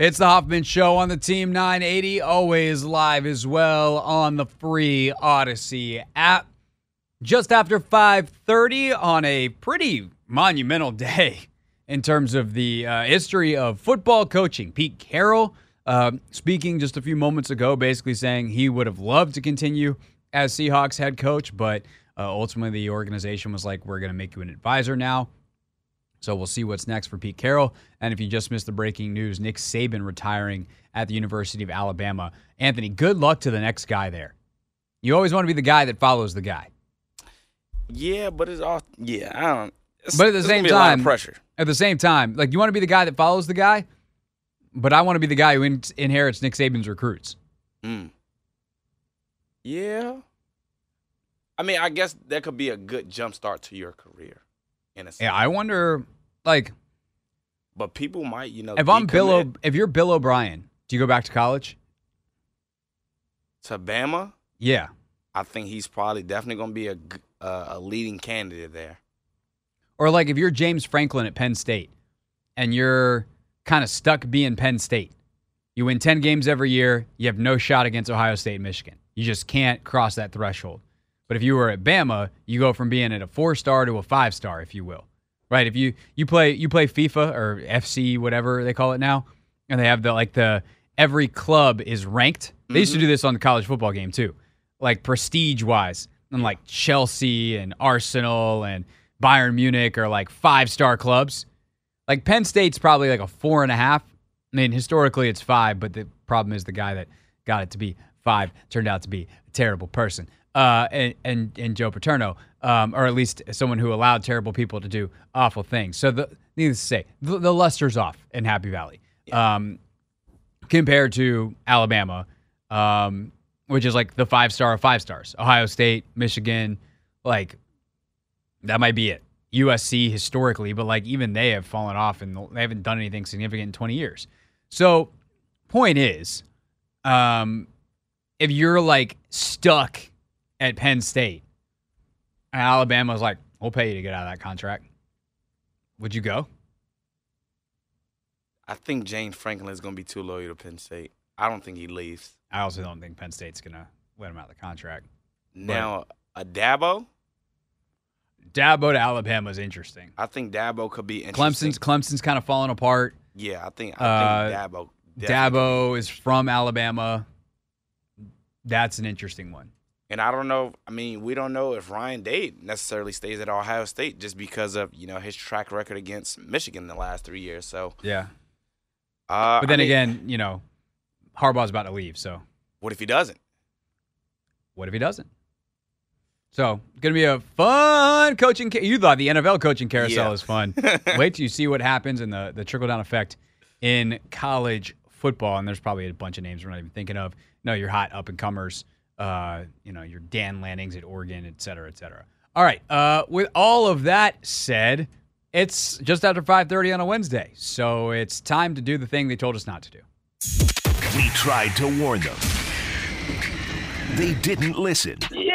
It's the Hoffman Show on the Team 980, always live as well on the free Odyssey app. Just after 5:30 on a pretty monumental day in terms of the uh, history of football coaching. Pete Carroll uh, speaking just a few moments ago, basically saying he would have loved to continue as Seahawks head coach, but uh, ultimately the organization was like, "We're going to make you an advisor now." So we'll see what's next for Pete Carroll. And if you just missed the breaking news, Nick Saban retiring at the University of Alabama. Anthony, good luck to the next guy there. You always want to be the guy that follows the guy. Yeah, but it's all yeah. I don't. But at the same gonna be a lot of time- pressure. At the same time, like you want to be the guy that follows the guy, but I want to be the guy who in- inherits Nick Saban's recruits. Mm. Yeah. I mean, I guess that could be a good jump start to your career. In a sense. Yeah, I wonder, like, But people might, you know, if I'm Bill, o- if you're Bill O'Brien, do you go back to college? to Bama, Yeah. I think he's probably definitely going to be a uh, a leading candidate there. Or like if you're James Franklin at Penn State and you're kind of stuck being Penn State. You win 10 games every year, you have no shot against Ohio State and Michigan. You just can't cross that threshold. But if you were at Bama, you go from being at a 4-star to a 5-star, if you will. Right? If you you play you play FIFA or FC whatever they call it now, and they have the like the every club is ranked. They used to mm-hmm. do this on the college football game too. Like prestige wise. And like Chelsea and Arsenal and Bayern Munich are like five star clubs. Like Penn State's probably like a four and a half. I mean, historically it's five, but the problem is the guy that got it to be five turned out to be a terrible person. Uh, and, and and Joe Paterno, um, or at least someone who allowed terrible people to do awful things. So the needless to say, the, the luster's off in Happy Valley, um, compared to Alabama, um, which is like the five star of five stars. Ohio State, Michigan, like that might be it. USC historically, but like even they have fallen off and they haven't done anything significant in 20 years. So, point is, um, if you're like stuck at Penn State, and Alabama's like, we'll pay you to get out of that contract, would you go? I think James Franklin is going to be too loyal to Penn State. I don't think he leaves. I also don't think Penn State's gonna let him out of the contract. Now, a Dabo, Dabo to Alabama is interesting. I think Dabo could be interesting. Clemson's Clemson's kind of falling apart. Yeah, I think I think Uh, Dabo. definitely- Dabo is from Alabama. That's an interesting one. And I don't know. I mean, we don't know if Ryan Day necessarily stays at Ohio State just because of you know his track record against Michigan the last three years. So, Yeah. uh, But then I mean, again, you know, Harbaugh's about to leave, so what if he doesn't? what if he doesn't? So, it's going to be a fun coaching. Ca- you thought the NFL coaching carousel Yeah. is fun. Wait till you see what happens and the, the trickle down effect in college football. And there's probably a bunch of names we're not even thinking of. No, your hot up and comers, uh, you know, your Dan Lannings at Oregon, et cetera, et cetera. All right. Uh, with all of that said, it's just after 5:30 on a Wednesday, so it's time to do the thing they told us not to do. We tried to warn them. They didn't listen. Yeah!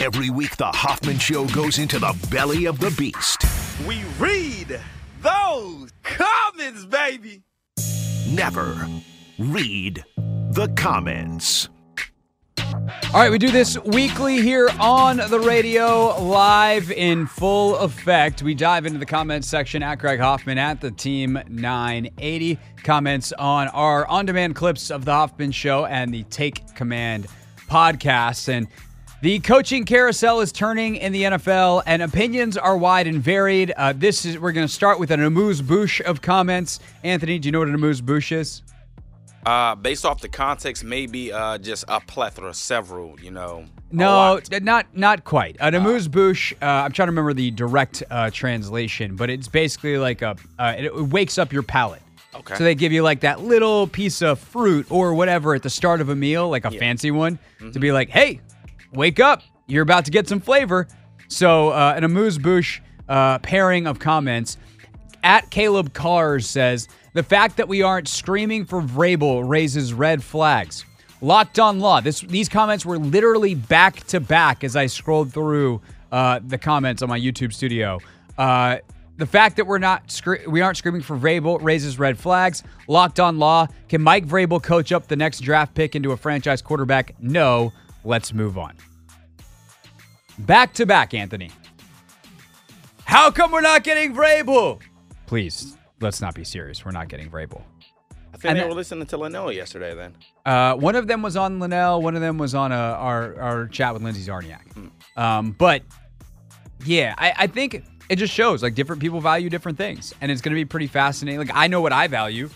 Every week, the Hoffman Show goes into the belly of the beast. We read those comments, baby. Never read the comments. All right, we do this weekly here on the radio, live in full effect. We dive into the comments section at Craig Hoffman at the Team 980. Comments on our on demand clips of The Hoffman Show and the Take Command podcast. And the coaching carousel is turning in the NFL, and opinions are wide and varied. Uh, this is we're going to start with an amuse bouche of comments. Anthony, do you know what an amuse bouche is? Uh, based off the context, maybe uh, just a plethora, several. You know. No, not not quite. An amuse bouche. Uh, I'm trying to remember the direct uh, translation, but it's basically like a. Uh, it, wakes up your palate. Okay. So they give you like that little piece of fruit or whatever at the start of a meal, like a fancy one, to be like, "Hey, wake up! You're about to get some flavor." So uh, an amuse bouche uh, pairing of comments. At Caleb Cars says the fact that we aren't screaming for Vrabel raises red flags. Locked on Law. This these comments were literally back to back as I scrolled through uh, the comments on my YouTube studio. Uh, the fact that we're not we aren't screaming for Vrabel raises red flags. Locked on law. Can Mike Vrabel coach up the next draft pick into a franchise quarterback? No. Let's move on. Back to back, Anthony. How come we're not getting Vrabel? Please, let's not be serious. We're not getting Vrabel. I think they were listening to Linnell yesterday. Then uh, one of them was on Linnell. One of them was on a, our our chat with Lindsay Czarniak. Um, but yeah, I, I think it just shows like different people value different things, and it's going to be pretty fascinating. Like I know what I value,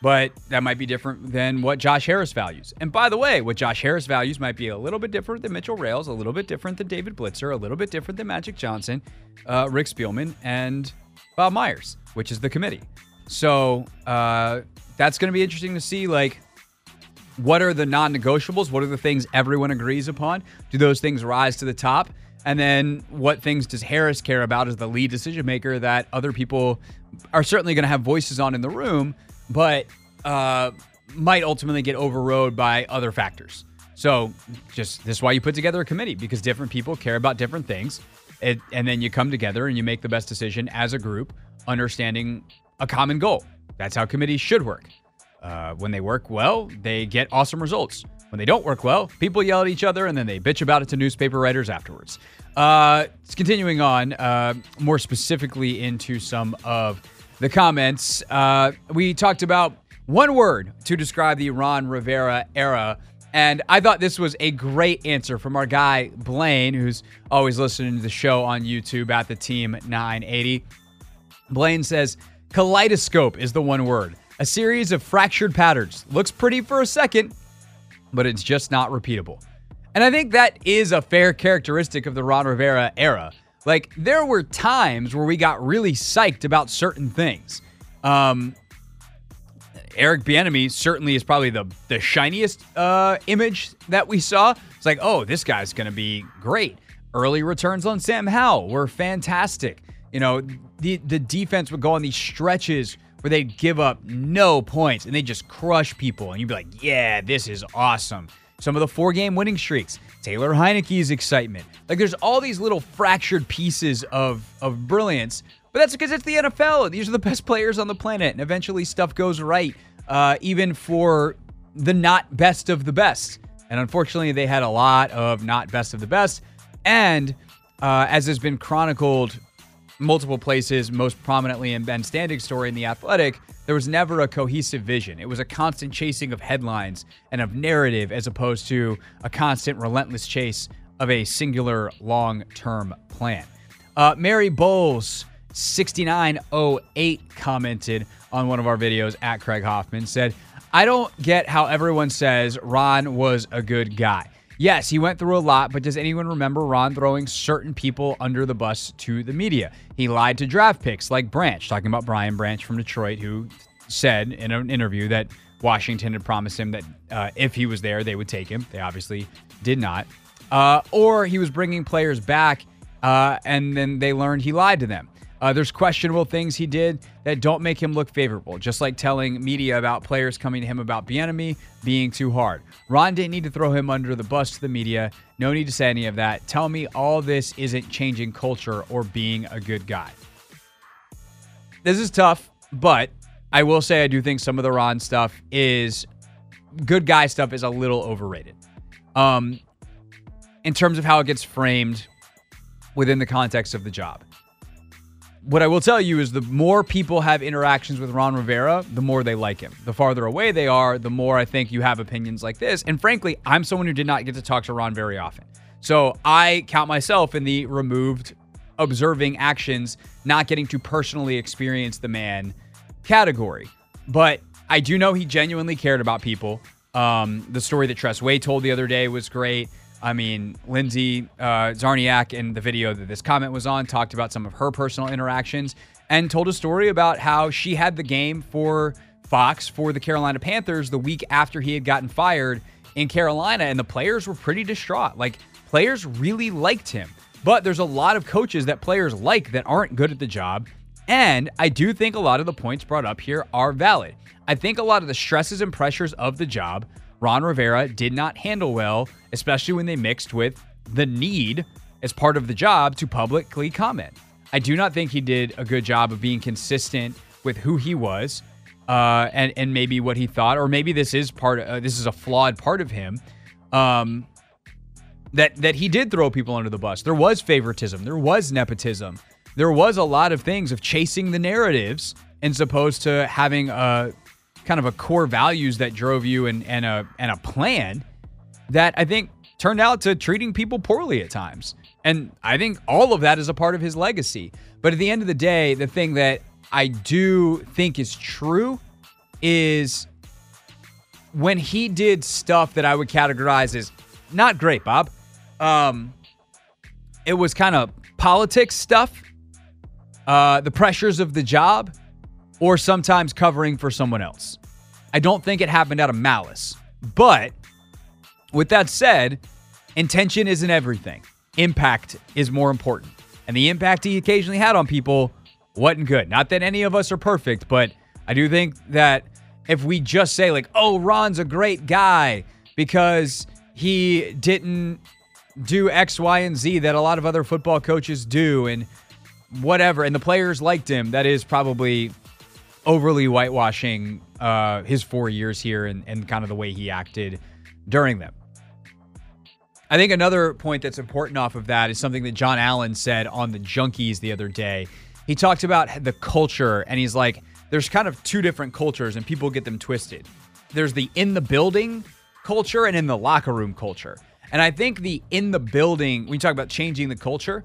but that might be different than what Josh Harris values. And by the way, what Josh Harris values might be a little bit different than Mitchell Rales, a little bit different than David Blitzer, a little bit different than Magic Johnson, uh, Rick Spielman, and Bob Myers, which is the committee. So uh, that's going to be interesting to see. Like, what are the non-negotiables? What are the things everyone agrees upon? Do those things rise to the top? And then what things does Harris care about as the lead decision maker that other people are certainly going to have voices on in the room, but uh, might ultimately get overrode by other factors. So just this is why you put together a committee because different people care about different things. It, and then you come together and you make the best decision as a group, understanding a common goal. That's how committees should work. Uh, when they work well, they get awesome results. When they don't work well, people yell at each other and then they bitch about it to newspaper writers afterwards. Uh, continuing on, uh, more specifically into some of the comments, uh, we talked about one word to describe the Ron Rivera era. And I thought this was a great answer from our guy Blaine, who's always listening to the show on YouTube at the team 980. Blaine says, Kaleidoscope is the one word. A series of fractured patterns. Looks pretty for a second, but it's just not repeatable. And I think that is a fair characteristic of the Ron Rivera era. Like, there were times where we got really psyched about certain things. Um, Eric Bieniemy certainly is probably the the shiniest uh, image that we saw. It's like, oh, this guy's going to be great. Early returns on Sam Howell were fantastic. You know, the the defense would go on these stretches where they'd give up no points and they just crush people. And you'd be like, yeah, this is awesome. Some of the four game winning streaks, Taylor Heinicke's excitement. Like there's all these little fractured pieces of, of brilliance, but that's because it's the NFL. These are the best players on the planet. And eventually stuff goes right, uh, even for the not best of the best. And unfortunately, they had a lot of not best of the best. And uh, as has been chronicled multiple places, most prominently in Ben Standig's story in The Athletic, there was never a cohesive vision. It was a constant chasing of headlines and of narrative as opposed to a constant, relentless chase of a singular long term plan. Uh, Mary Bowles, 6908, commented on one of our videos at Craig Hoffman, said, I don't get how everyone says Ron was a good guy. Yes, he went through a lot, but does anyone remember Ron throwing certain people under the bus to the media? He lied to draft picks like Branch, talking about Brian Branch from Detroit, who said in an interview that Washington had promised him that uh, if he was there, they would take him. They obviously did not. Uh, or he was bringing players back, uh, and then they learned he lied to them. Uh, there's questionable things he did that don't make him look favorable, just like telling media about players coming to him about Bieniemy being too hard. Ron didn't need to throw him under the bus to the media. No need to say any of that. Tell me all this isn't changing culture or being a good guy. This is tough, but I will say I do think some of the Ron stuff is good guy stuff is a little overrated. Um, in terms of how it gets framed within the context of the job what I will tell you is the more people have interactions with Ron Rivera, the more they like him. The farther away they are, the more I think you have opinions like this. And frankly, I'm someone who did not get to talk to Ron very often. So I count myself in the removed, observing actions, not getting to personally experience the man category. But I do know he genuinely cared about people. Um, the story that Tress Way told the other day was great. I mean, Lindsay uh, Czarniak in the video that this comment was on talked about some of her personal interactions and told a story about how she had the game for Fox for the Carolina Panthers the week after he had gotten fired in Carolina, and the players were pretty distraught. Like, players really liked him. But there's a lot of coaches that players like that aren't good at the job. And I do think a lot of the points brought up here are valid. I think a lot of the stresses and pressures of the job Ron Rivera did not handle well, especially when they mixed with the need as part of the job to publicly comment. I do not think he did a good job of being consistent with who he was uh, and and maybe what he thought, or maybe this is part. Of, uh, this is a flawed part of him. Um, that that he did throw people under the bus. There was favoritism. There was nepotism. There was a lot of things of chasing the narratives as opposed to having a kind of a core values that drove you and and a and a plan that I think turned out to treating people poorly at times. And I think all of that is a part of his legacy. But at the end of the day, the thing that I do think is true is when he did stuff that I would categorize as not great, Bob. Um, it was kind of politics stuff, uh, the pressures of the job, or sometimes covering for someone else. I don't think it happened out of malice. But with that said, intention isn't everything. Impact is more important. And the impact he occasionally had on people wasn't good. Not that any of us are perfect, but I do think that if we just say, like, oh, Ron's a great guy because he didn't do X, Y, and Z that a lot of other football coaches do and whatever, and the players liked him, that is probably overly whitewashing uh, his four years here and, and kind of the way he acted during them. I think another point that's important off of that is something that John Allen said on the Junkies the other day he talked about the culture and he's like, there's kind of two different cultures and people get them twisted. There's the in the building culture and in the locker room culture. And I think the in the building, when you talk about changing the culture,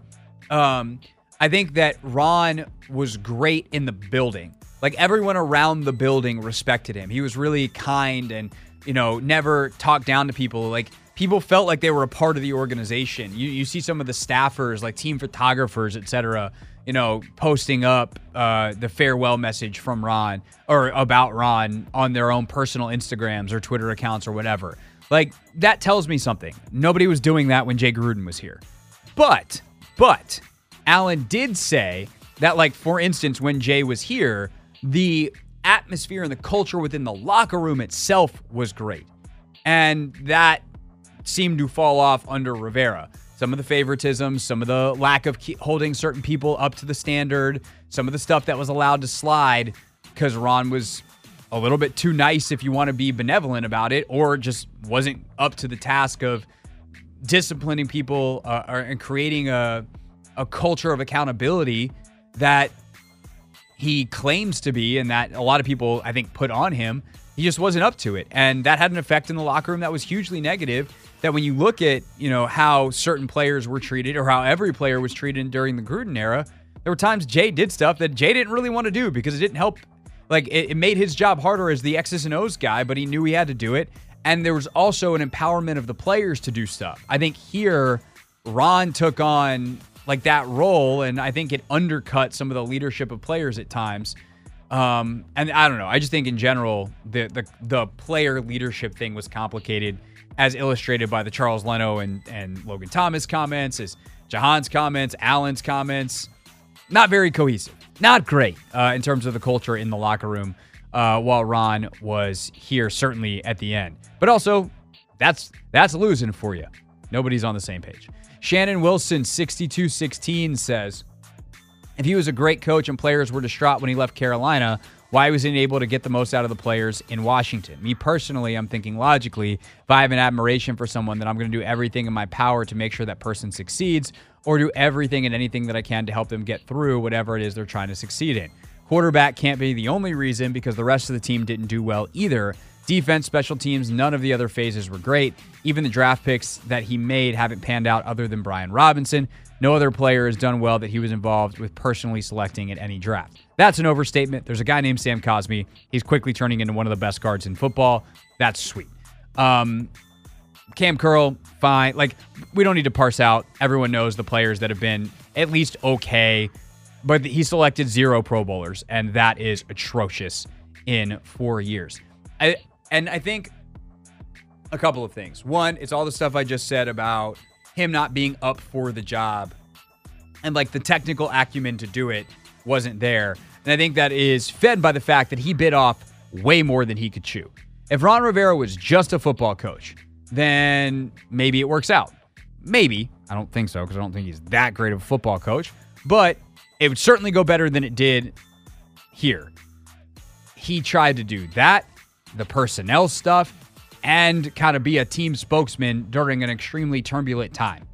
um, I think that Ron was great in the building. Like everyone around the building respected him. He was really kind and, you know, never talked down to people. Like people felt like they were a part of the organization. You, you see some of the staffers, like team photographers, et cetera, you know, posting up uh, the farewell message from Ron or about Ron on their own personal Instagrams or Twitter accounts or whatever. Like that tells me something. Nobody was doing that when Jay Gruden was here. But, but Allen did say that, like, for instance, when Jay was here, the atmosphere and the culture within the locker room itself was great. And that seemed to fall off under Rivera some of the favoritism, some of the lack of holding certain people up to the standard, some of the stuff that was allowed to slide because Ron was a little bit too nice if you want to be benevolent about it, or just wasn't up to the task of disciplining people uh, and creating a, a culture of accountability that he claims to be and that a lot of people, I think, put on him. He just wasn't up to it. And that had an effect in the locker room that was hugely negative that when you look at, you know, how certain players were treated or how every player was treated during the Gruden era, there were times Jay did stuff that Jay didn't really want to do because it didn't help. Like it, it made his job harder as the X's and O's guy, but he knew he had to do it. And there was also an empowerment of the players to do stuff. I think here, Ron took on like that role, and I think it undercut some of the leadership of players at times. Um, and I don't know. I just think in general, the the the player leadership thing was complicated as illustrated by the Charles Leno and, and Logan Thomas comments, as Jahan's comments, Allen's comments. Not very cohesive. Not great uh, in terms of the culture in the locker room uh, while Ron was here, certainly at the end. But also, that's that's losing for you. Nobody's on the same page. Shannon Wilson, 6216, says, if he was a great coach and players were distraught when he left Carolina, why was he able to get the most out of the players in Washington. Me personally, I'm thinking logically, if I have an admiration for someone, then I'm going to do everything in my power to make sure that person succeeds or do everything and anything that I can to help them get through whatever it is they're trying to succeed in. Quarterback can't be the only reason because the rest of the team didn't do well either. Defense, special teams, none of the other phases were great. Even the draft picks that he made haven't panned out other than Brian Robinson. No other player has done well that he was involved with personally selecting at any draft. That's an overstatement. There's a guy named Sam Cosmi. He's quickly turning into one of the best guards in football. That's sweet. Um, Cam Curl, fine. Like, we don't need to parse out. Everyone knows the players that have been at least okay, but he selected zero Pro Bowlers, and that is atrocious in four years. I, and I think a couple of things. One, it's all the stuff I just said about him not being up for the job and like the technical acumen to do it wasn't there. And I think that is fed by the fact that he bit off way more than he could chew. If Ron Rivera was just a football coach, then maybe it works out. Maybe. I don't think so because I don't think he's that great of a football coach. But it would certainly go better than it did here. He tried to do that, the personnel stuff, and kind of be a team spokesman during an extremely turbulent time.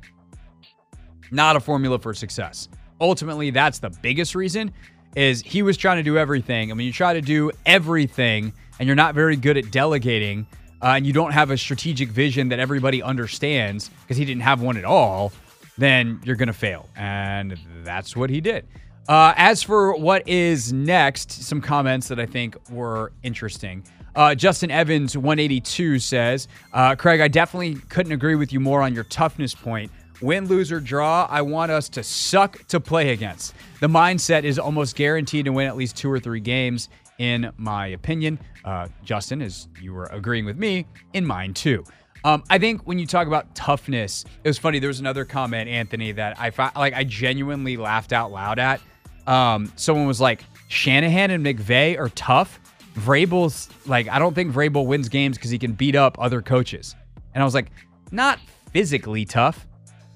Not a formula for success. Ultimately, that's the biggest reason is he was trying to do everything. I mean, you try to do everything and you're not very good at delegating uh, and you don't have a strategic vision that everybody understands because he didn't have one at all, then you're going to fail. And that's what he did. Uh, as for what is next, some comments that I think were interesting. Uh, Justin Evans, 182, says, uh, Craig, I definitely couldn't agree with you more on your toughness point. Win, lose, or draw, I want us to suck to play against. The mindset is almost guaranteed to win at least two or three games, in my opinion. Uh, Justin, as you were agreeing with me, in mine too. Um, I think when you talk about toughness, it was funny. There was another comment, Anthony, that I found, like I genuinely laughed out loud at. Um, someone was like, Shanahan and McVay are tough. Vrabel's like, I don't think Vrabel wins games because he can beat up other coaches. And I was like, not physically tough.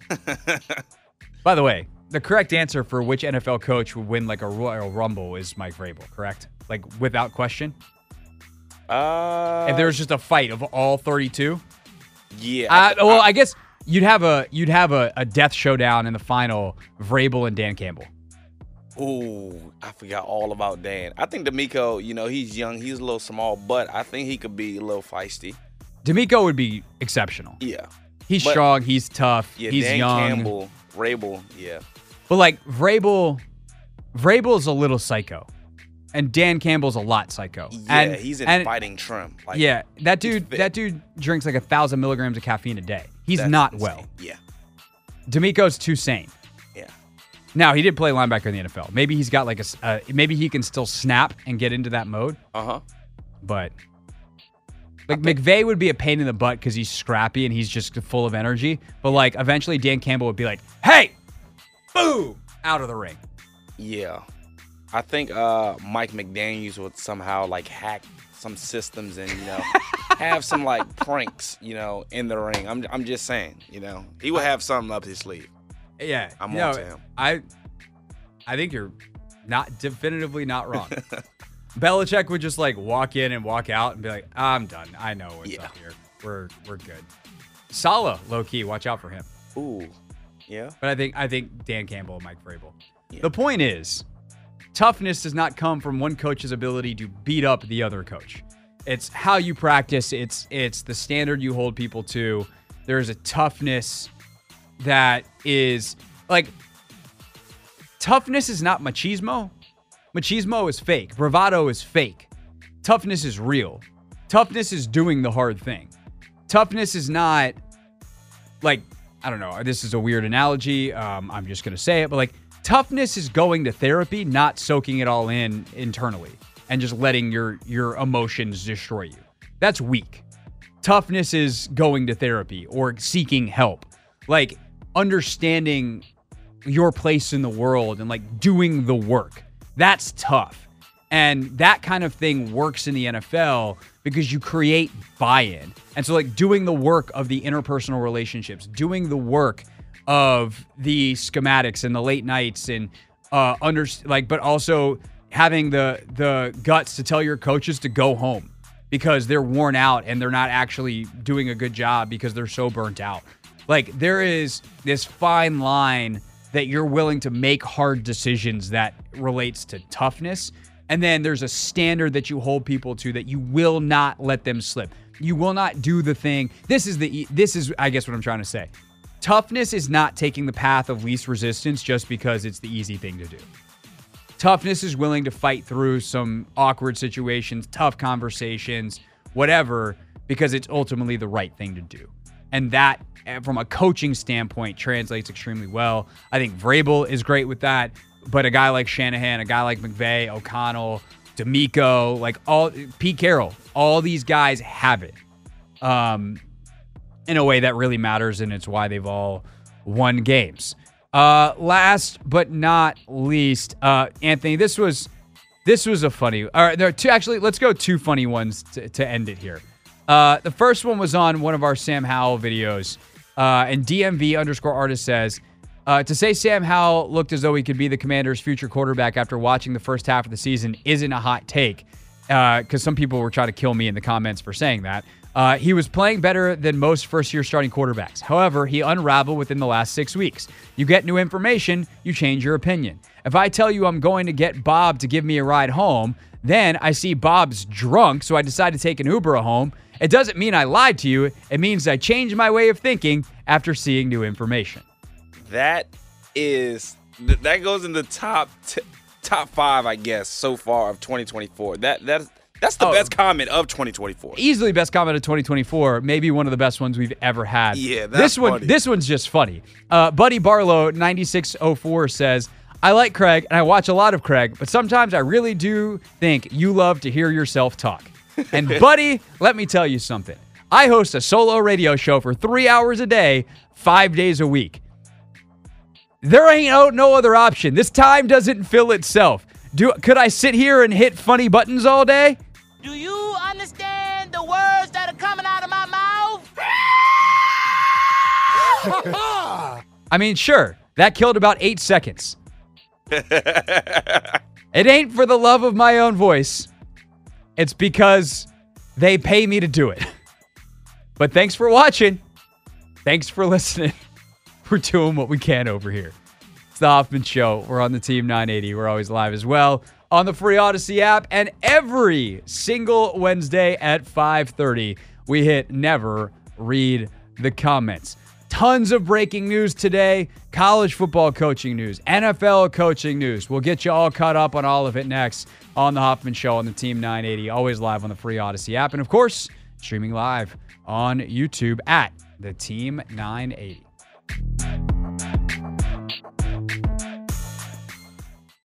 By the way, the correct answer for which NFL coach would win like a Royal Rumble is Mike Vrabel, correct? Like without question. Uh, if there was just a fight of all 32, yeah. uh, well, I guess you'd have a you'd have a, a death showdown in the final, Vrabel and Dan Campbell. Ooh, I forgot all about Dan. I think DeMeco, you know, he's young, he's a little small, but I think he could be a little feisty. DeMeco would be exceptional. Yeah. He's But- strong. He's tough. Yeah, he's Dan young. Campbell, Vrabel, yeah. But like Vrabel, Vrabel's a little psycho, and Dan Campbell's a lot psycho. Yeah, and, he's in and- fighting trim. Like, yeah, that dude. That dude drinks like a thousand milligrams of caffeine a day. He's that's not insane. well. Yeah, DeMeco's too sane. Now he did play linebacker in the NFL. Maybe he's got like a. Uh, maybe he can still snap and get into that mode. Uh huh. But like McVay would be a pain in the butt because he's scrappy and he's just full of energy. But like eventually Dan Campbell would be like, "Hey, boom, out of the ring." Yeah. I think uh, Mike McDaniels would somehow like hack some systems and you know have some like pranks, you know, in the ring. I'm I'm just saying, you know, he would have something up his sleeve. Uh, yeah, I'm no, on to him. I, I think you're not definitively not wrong. Belichick would just like walk in and walk out and be like, "I'm done. I know what's Yeah. up here. We're we're good." Salah, low key, watch out for him. Ooh, yeah. But I think I think Dan Campbell and Mike Vrabel. Yeah. The point is, toughness does not come from one coach's ability to beat up the other coach. It's how you practice. It's it's the standard you hold people to. There's a toughness that is like toughness is not machismo. Machismo is fake. Bravado is fake. Toughness is real. Toughness is doing the hard thing. Toughness is not like I don't know. This is a weird analogy. Um, I'm just gonna say it, but like toughness is going to therapy, not soaking it all in internally and just letting your your emotions destroy you. That's weak. Toughness is going to therapy or seeking help, like understanding your place in the world and like doing the work. That's tough. And that kind of thing works in the NFL because you create buy in. And so, like, doing the work of the interpersonal relationships, doing the work of the schematics and the late nights and, uh, under, like, but also having the, the guts to tell your coaches to go home because they're worn out and they're not actually doing a good job because they're so burnt out. Like, there is this fine line that you're willing to make hard decisions that relates to toughness. And then there's a standard that you hold people to that you will not let them slip. You will not do the thing. This is the this is I guess what I'm trying to say. Toughness is not taking the path of least resistance just because it's the easy thing to do. Toughness is willing to fight through some awkward situations, tough conversations, whatever, because it's ultimately the right thing to do. And that, eh, from a coaching standpoint, translates extremely well. I think Vrabel is great with that, but a guy like Shanahan, a guy like McVay, O'Connell, DeMeco, like all Pete Carroll, all these guys have it um, in a way that really matters, and it's why they've all won games. Uh, last but not least, uh, Anthony, this was this was a funny. All right, there are two. Actually, let's go two funny ones to, to end it here. Uh, the first one was on one of our Sam Howell videos, uh, and DMV underscore artist says, Uh, to say Sam Howell looked as though he could be the Commanders' future quarterback after watching the first half of the season isn't a hot take, because uh, some people were trying to kill me in the comments for saying that. Uh, he was playing better than most first year starting quarterbacks. However, he unraveled within the last six weeks. You get new information, you change your opinion. If I tell you I'm going to get Bob to give me a ride home, then I see Bob's drunk, so I decide to take an Uber home. It doesn't mean I lied to you, it means I changed my way of thinking after seeing new information that is that goes in the top t- top five, I guess, so far of 2024. That that's that's the oh, best comment of 2024. Easily best comment of 2024. Maybe one of the best ones we've ever had. Yeah, this one. Funny. This one's just funny. Uh, Buddy Barlow 9604 says. I like Craig and I watch a lot of Craig, but sometimes I really do think you love to hear yourself talk. And, buddy, let me tell you something. I host a solo radio show for three hours a day, five days a week. There ain't no other option. This time doesn't fill itself. Do could I sit here and hit funny buttons all day? Do you understand the words that are coming out of my mouth? I mean, sure. That killed about 8 seconds. it ain't for the love of my own voice. It's because they pay me to do it. But thanks for watching. Thanks for listening. We're doing what we can over here. It's the Hoffman Show. We're on the Team 980. We're always live as well on the free Odyssey app and every single Wednesday at 5:30 we hit never read the comments. Tons of breaking news today, college football coaching news, NFL coaching news. We'll get you all caught up on all of it next on The Hoffman Show on the Team 980, always live on the free Odyssey app. And of course, streaming live on YouTube at The Team 980.